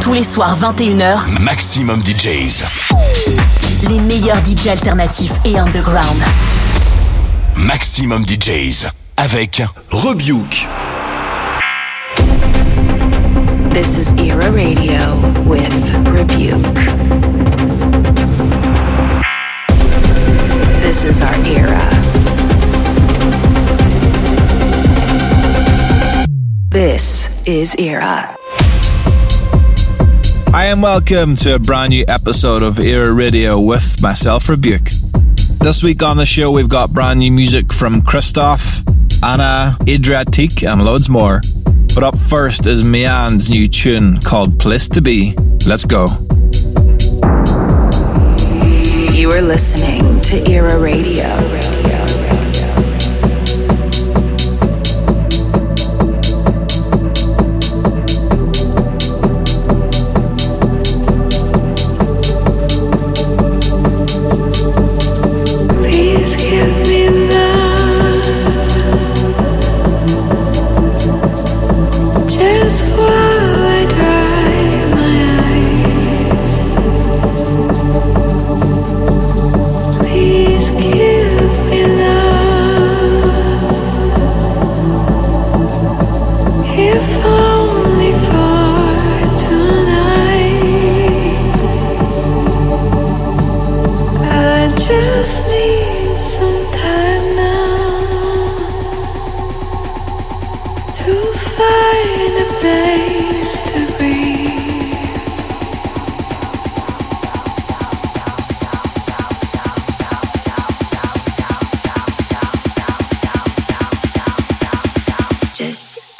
Tous les soirs 21h, Maximum DJs. Les meilleurs DJs alternatifs et underground. Maximum DJs avec Rebuke. This is Era Radio with Rebuke. This is our era. This is Era. Hi, and welcome to a brand new episode of Era Radio with myself, Rebüke. This week on the show, we've got brand new music from Christoph, Anna, Adriatique, and loads more. But up first is Mian's new tune called Place to Be. Let's go. You are listening to Era Radio.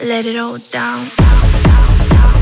let it all down. down, down, down.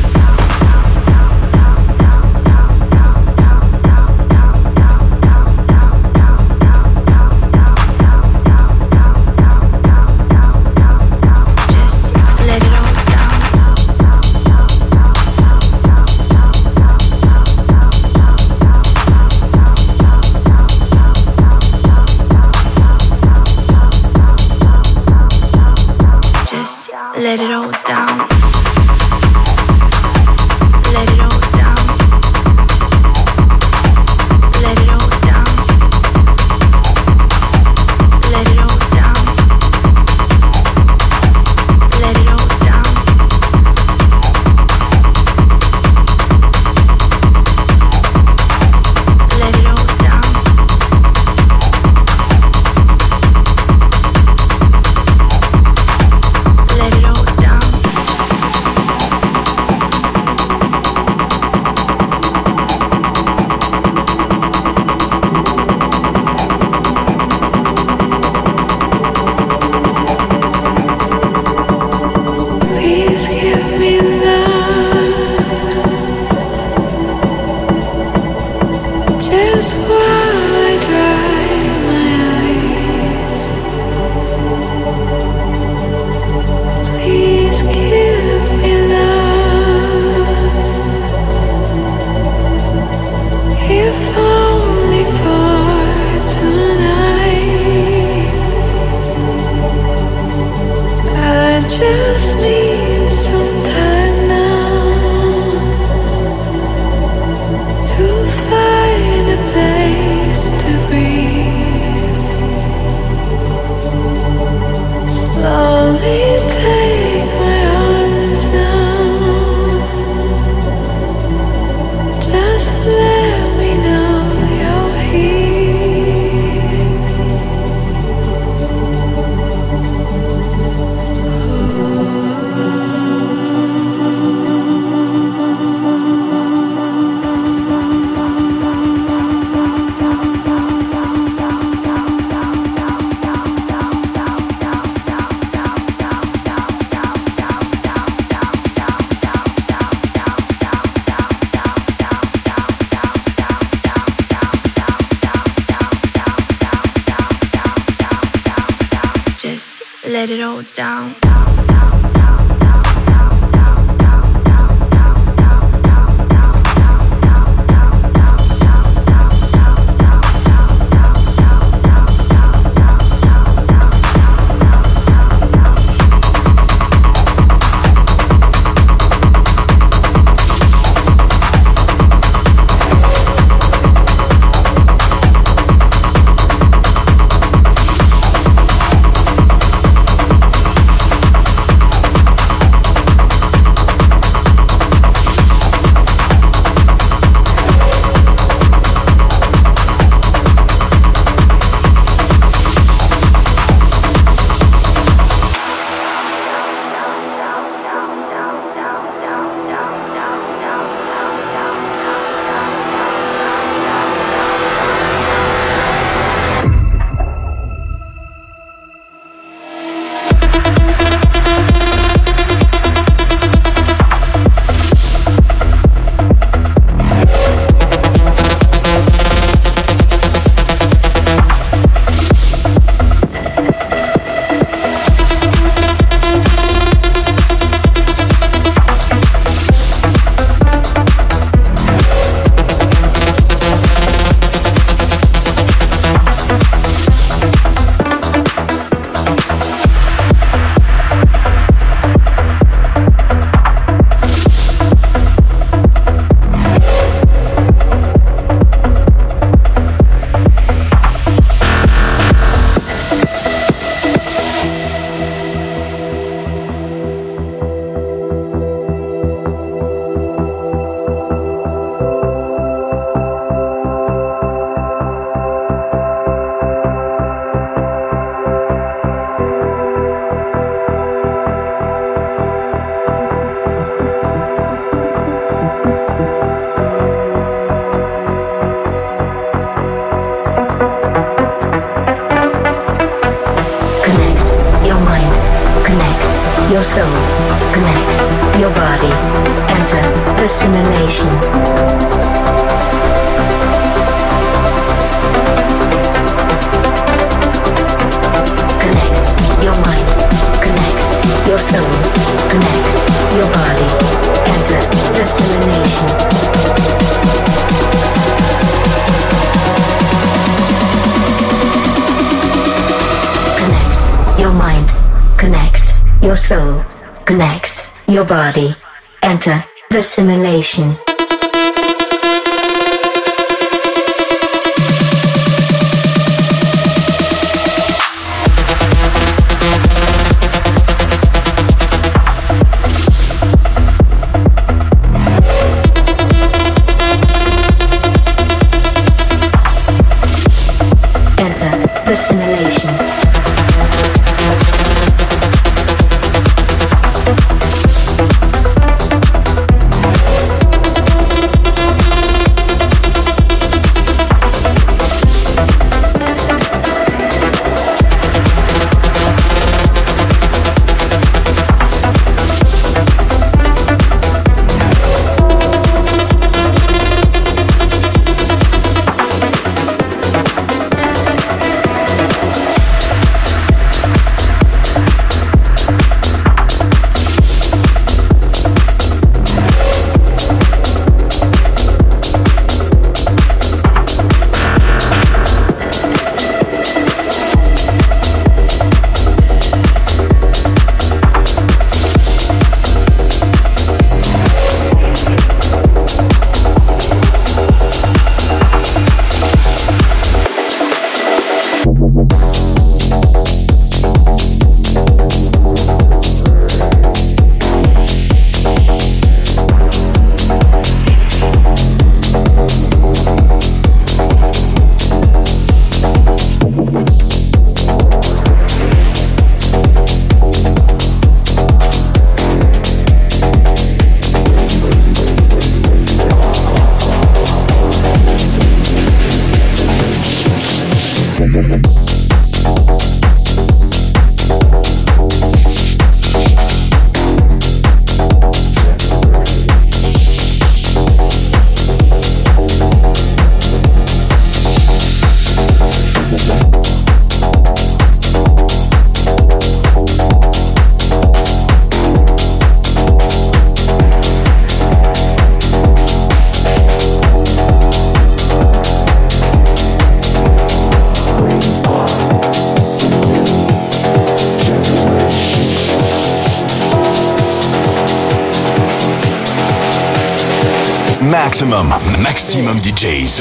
Maximum, DJs.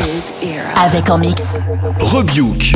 Avec en mix Rebuke.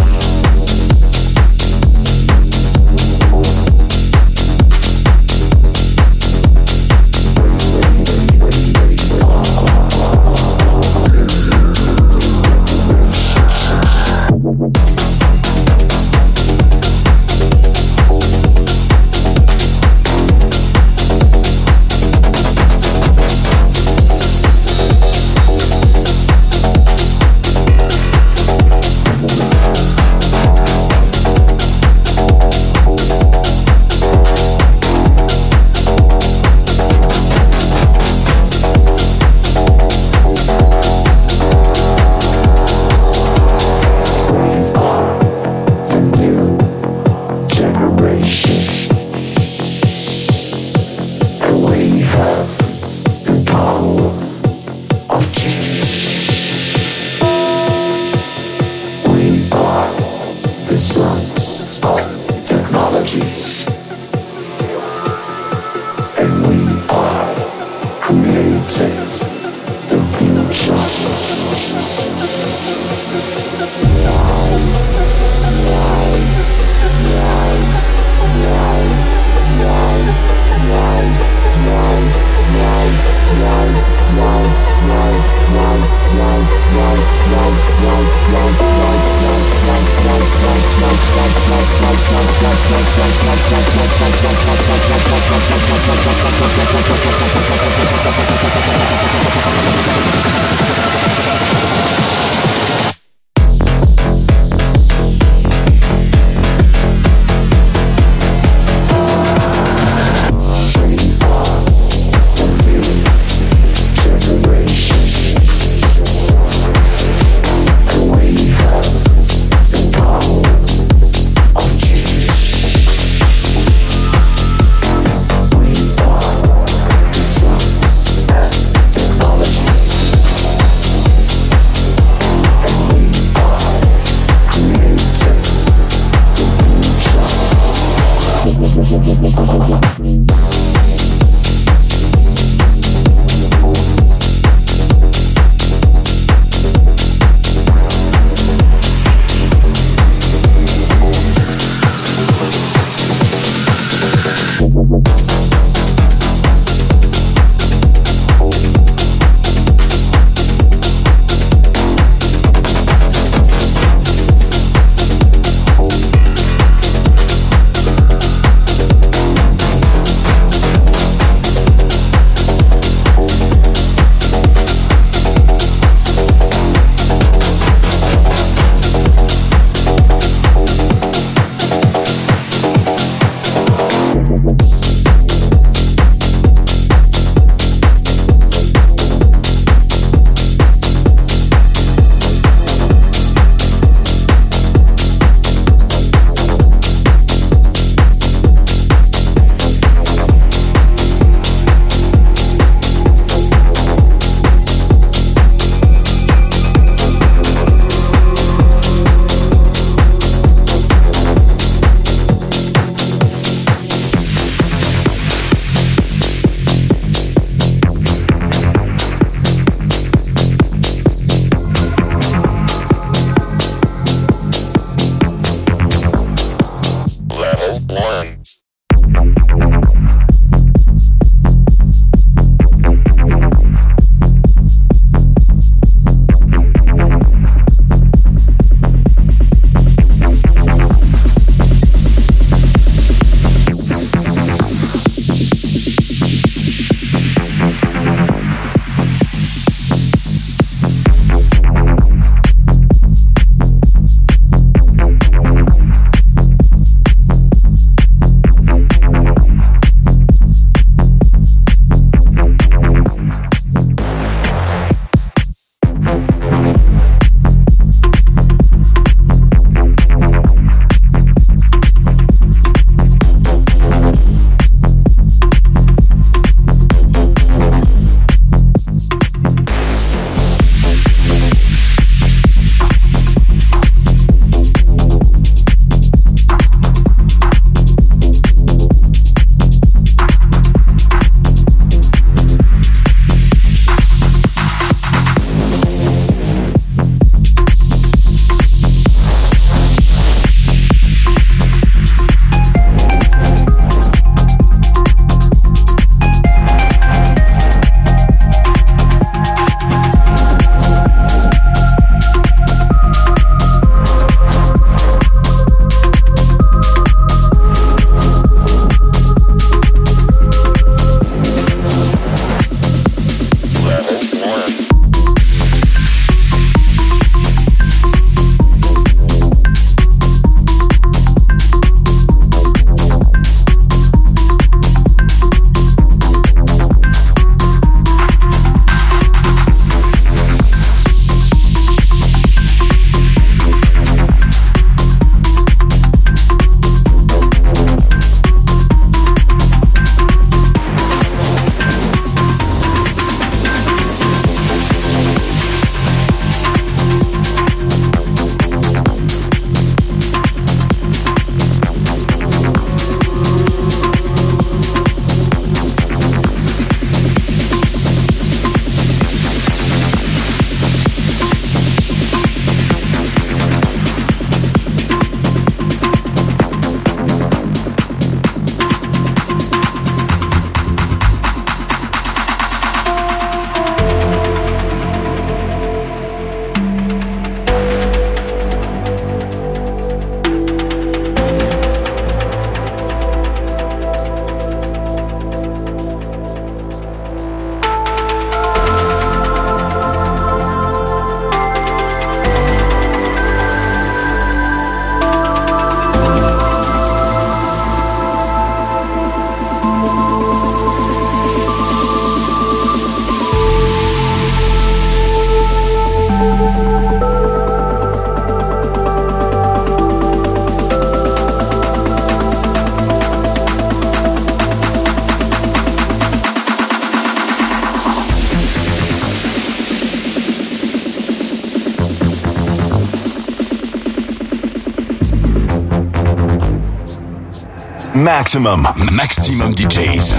Maximum, maximum DJs.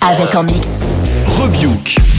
Avec en mix. Rebuke.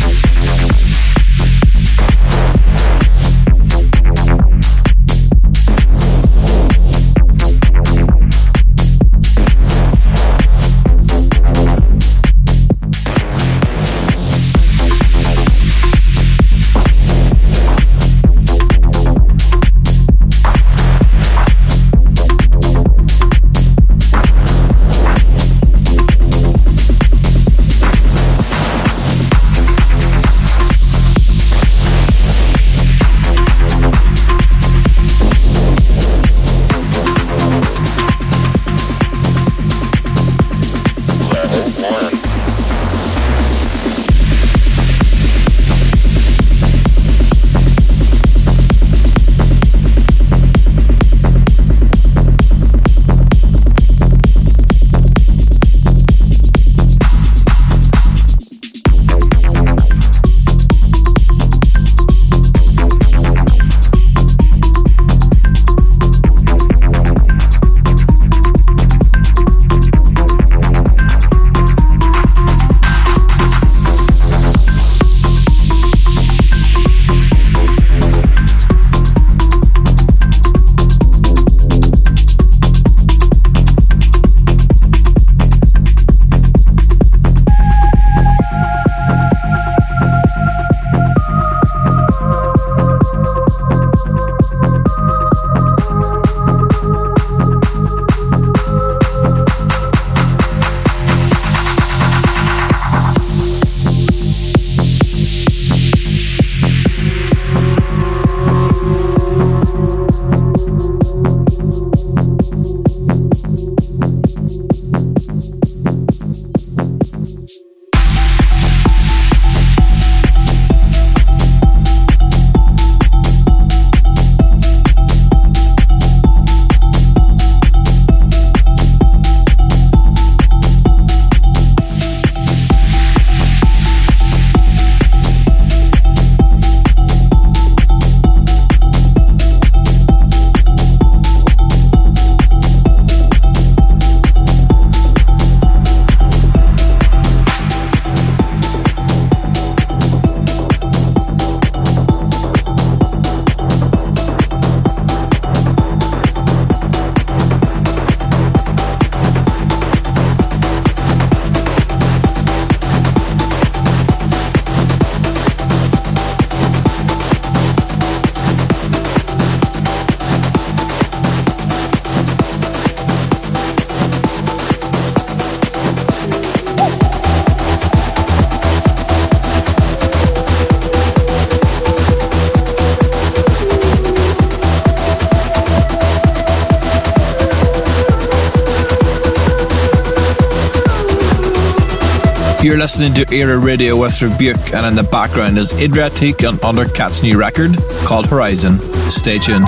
You're listening to Era Radio with Rebüke, and in the background is Idra Adriatique and Undercatt's new record called Horizon. Stay tuned.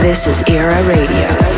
This is Era Radio.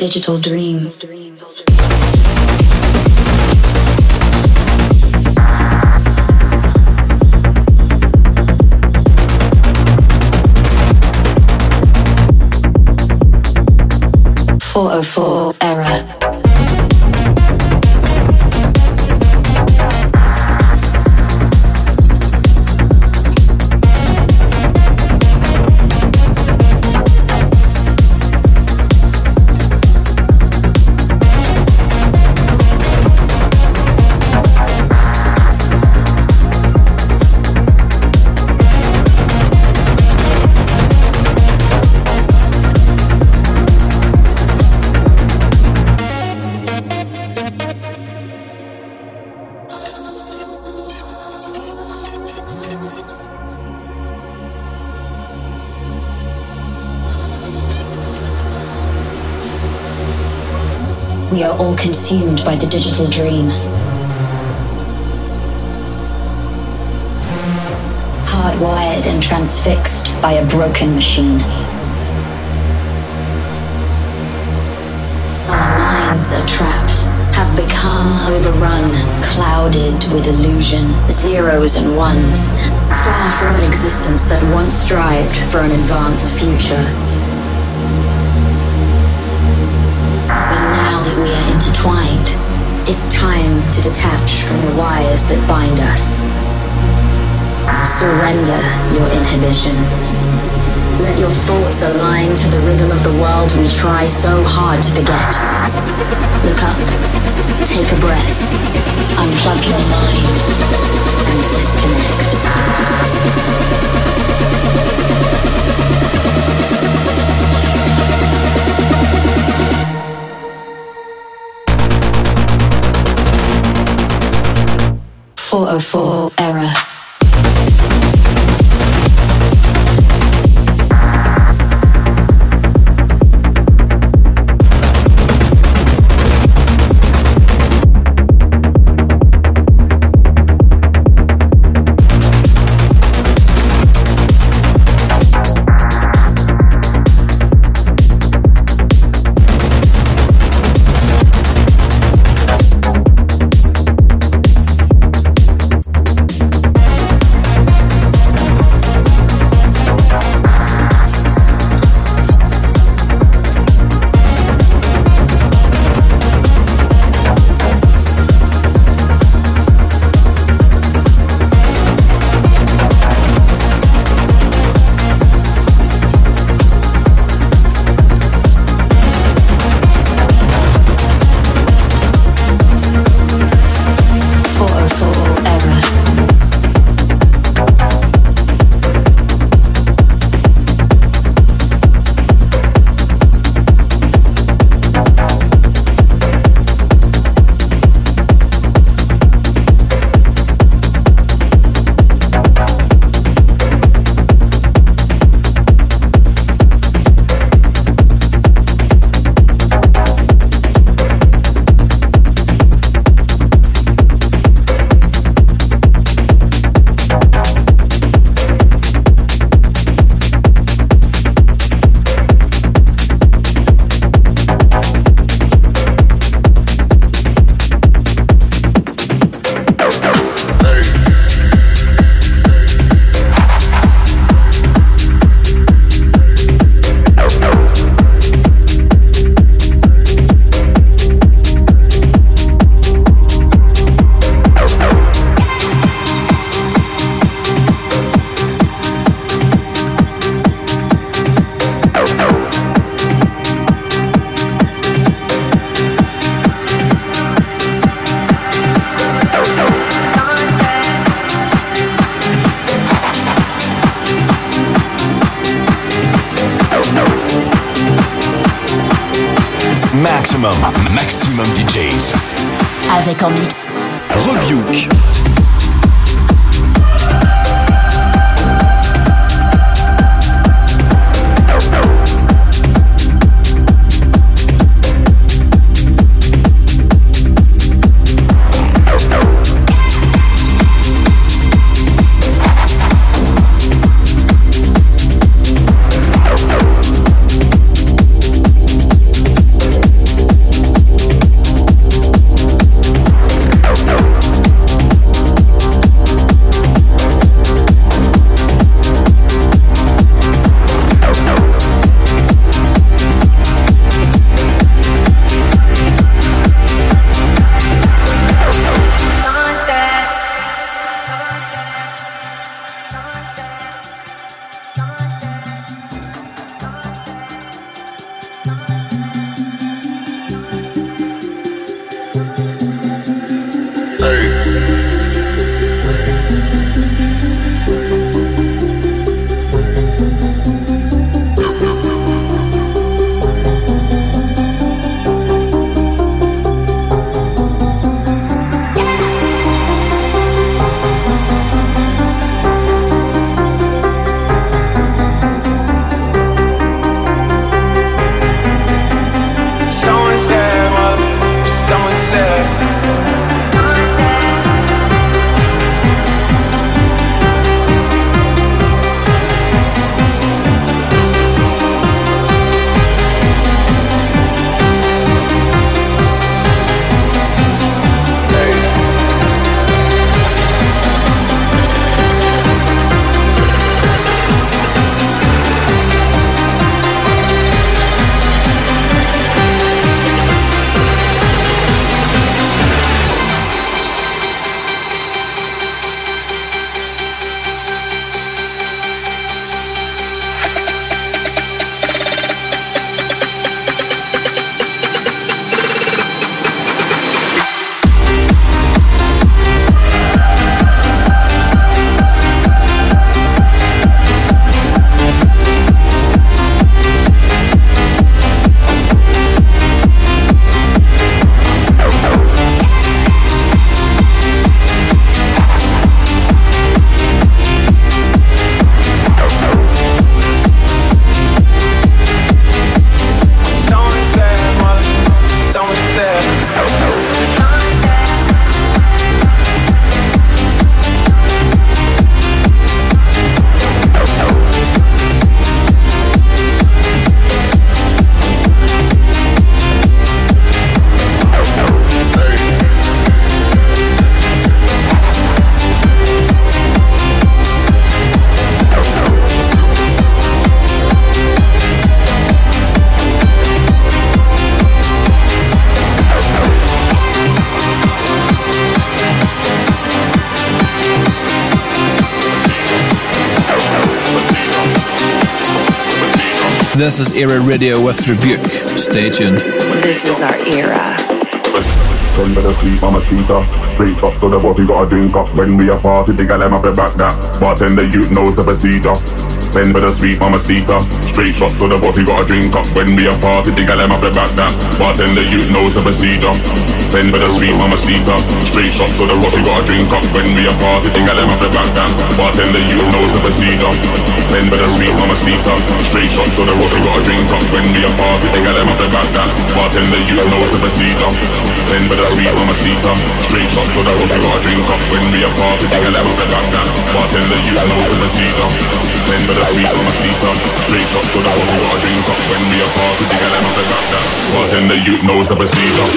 Digital dream. Four oh four error. All consumed by the digital dream. Hardwired and transfixed by a broken machine. Our minds are trapped, have become overrun, clouded with illusion, zeros and ones, far from an existence that once strived for an advanced future. Time to detach from the wires that bind us. Surrender your inhibition. Let your thoughts align to the rhythm of the world we try so hard to forget. Look up, take a breath, unplug your mind, and disconnect. 404 This is Era Radio with Rebüke. Stay tuned. This is our era. Turn better sleep, mama sleeper. Straight up to the body, got a drink up. When we are party, the gal, I'm up the back that. Bartender, you knows the procedure. Spend with a sweet mama sleeper. Straight shots to the body, got a drink up. When we a party, the gal, I'm up the back that. Bartender, you knows the procedure. Spend with a sweet mama sleeper. Straight shots to the body, got a drink up. When we a party, the gal, I'm up the back that. Bartender, you knows the procedure. Spend with a sweet mama sleeper. Straight shots to the body, got a drink up. When we a party, the gal, I'm up the back that. Bartender, you knows the procedure. Spend with a sweet mama sleeper. Straight shots to the body, got a drink up. When we a party, the gal, I'm up the back that. Bartender, you knows the procedure. Spend with a sweet mama sleeper. Straight shots to the body, got a drink up. When we a party, the gal, I'm up the back that. Bartender, you knows the procedure.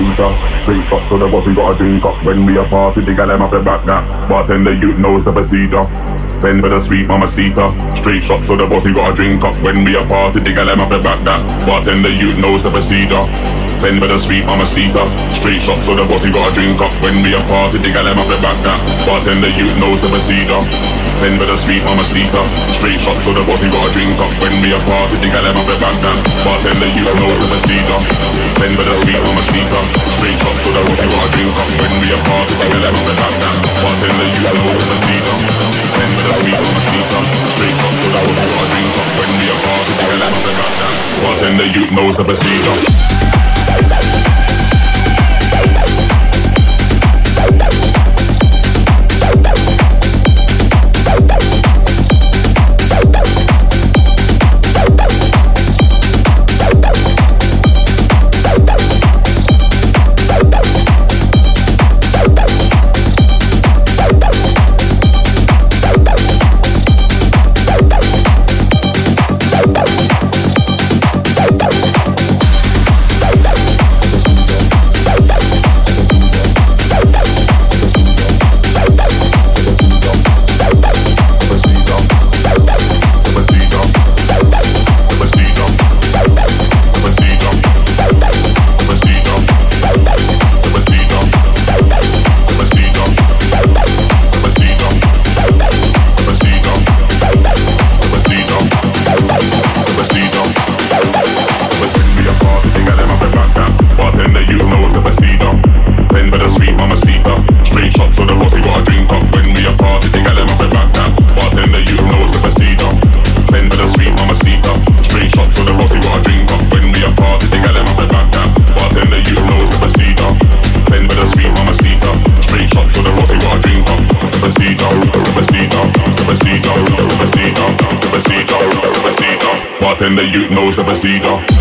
Straight shots to the body, got a drink up When we a party, the gal them up the back that. Bartender, you knows the procedure. Spend with a sweet mama seeker Straight shots to the body, got a drink up When we a party, the gal them up the back that. Bartender, you knows the procedure. Spend with a sweet mama seeker Straight shots to the body, got a drink up When we a party, the gal them up the back that. Bartender, you knows the procedure Spend with a sweet mama seeker Straight shots to the body, got a drink up. When we a party, gal them up the back that Bartender, you knows the procedure Spend with a sweet mama seeker Straight shots to the body, got a drink up. When we a party, gal them up the back that Bartender, you knows the procedure Spend with a sweet mama seeker Straight shots to the body, got a drink up. When we a party, gal them up the back that Bartender, you knows the procedure Bartender, you knows the procedure.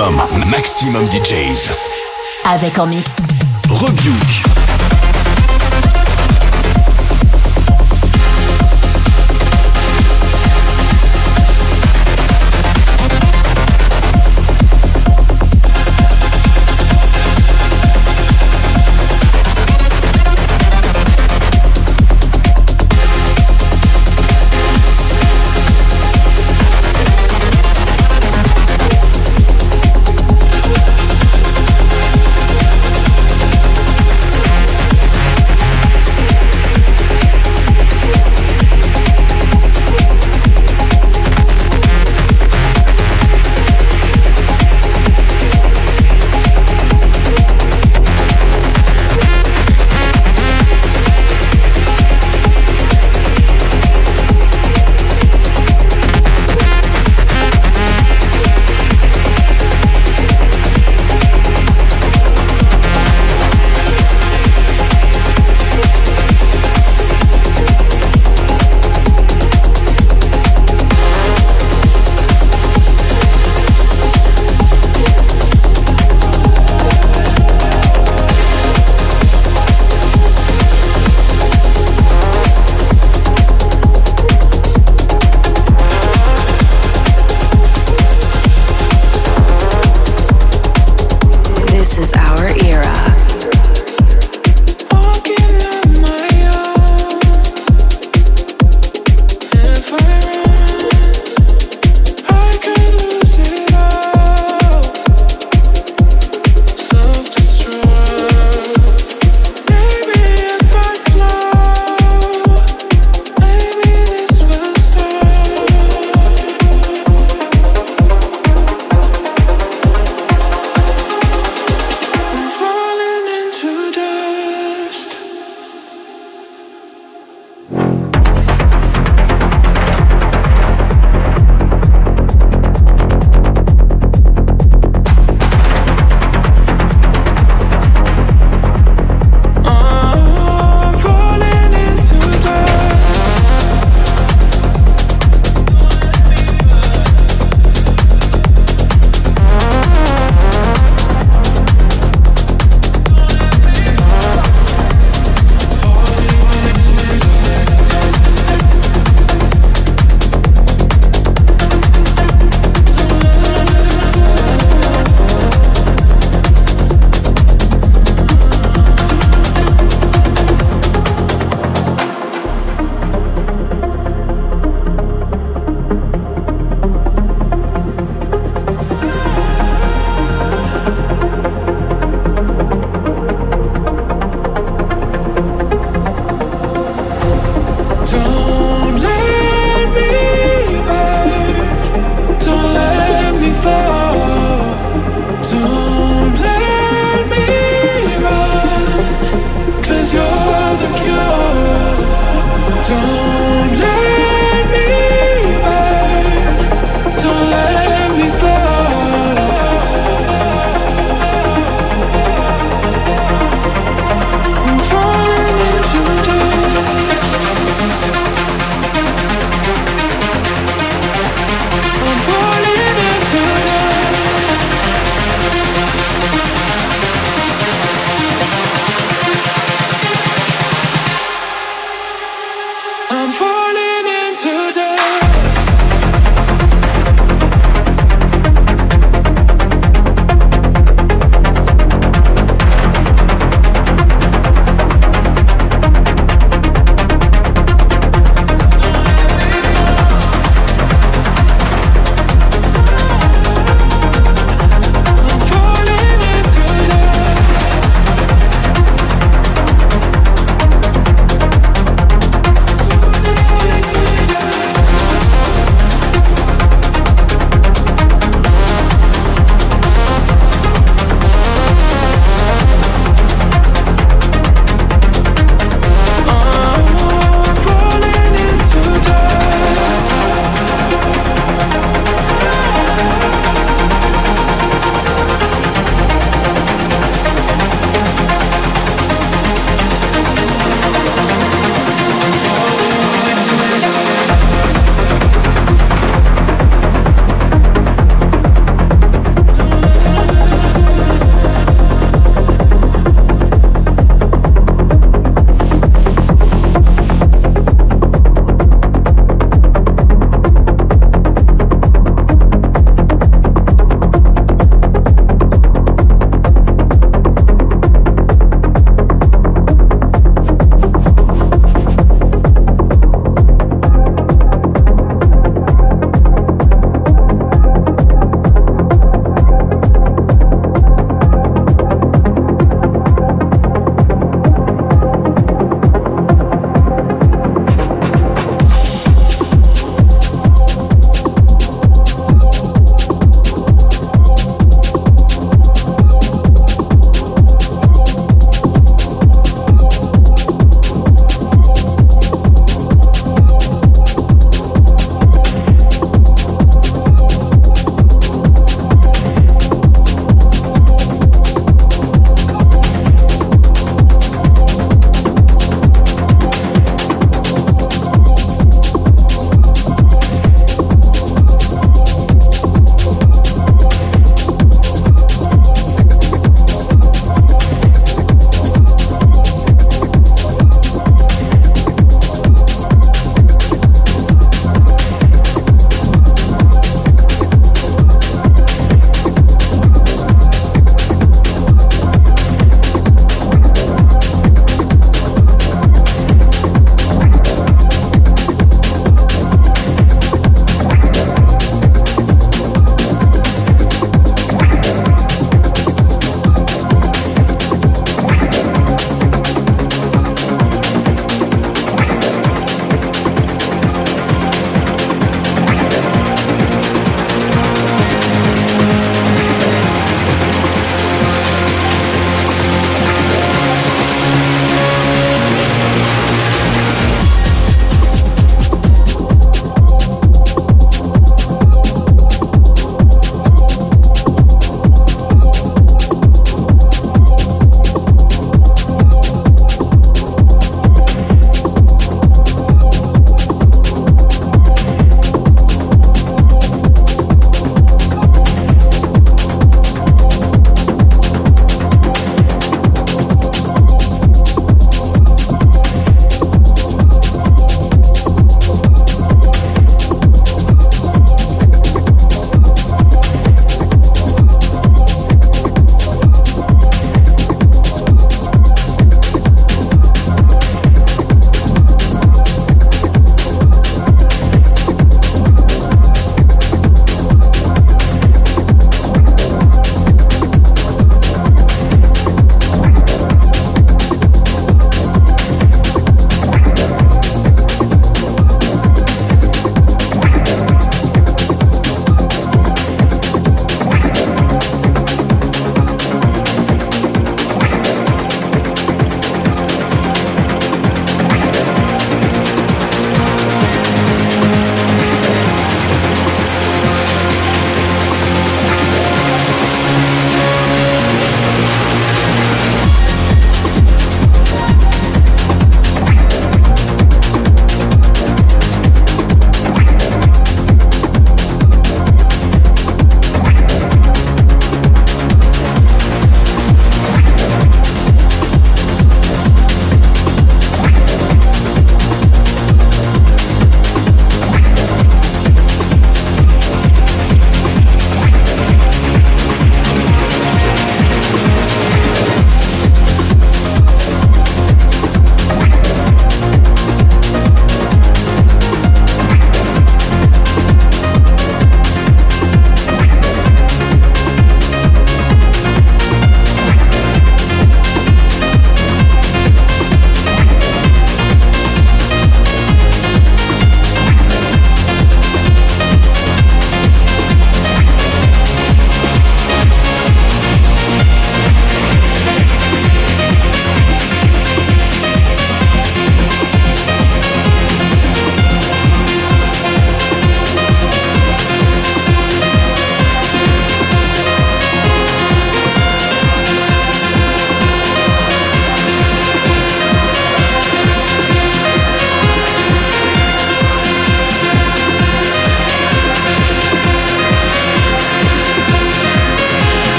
Maximum, maximum DJs. Avec en mix. Rebuke.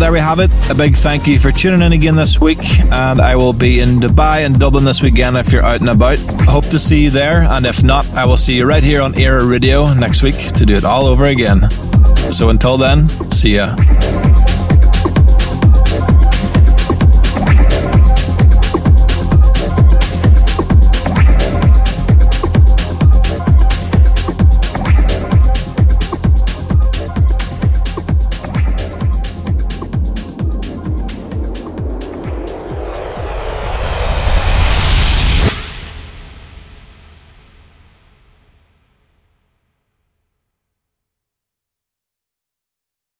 There we have it. A big thank you for tuning in again this week, and I will be in Dubai and Dublin this weekend if you're out and about. Hope to see you there, and if not, I will see you right here on Era Radio next week to do it all over again. So until then, see ya.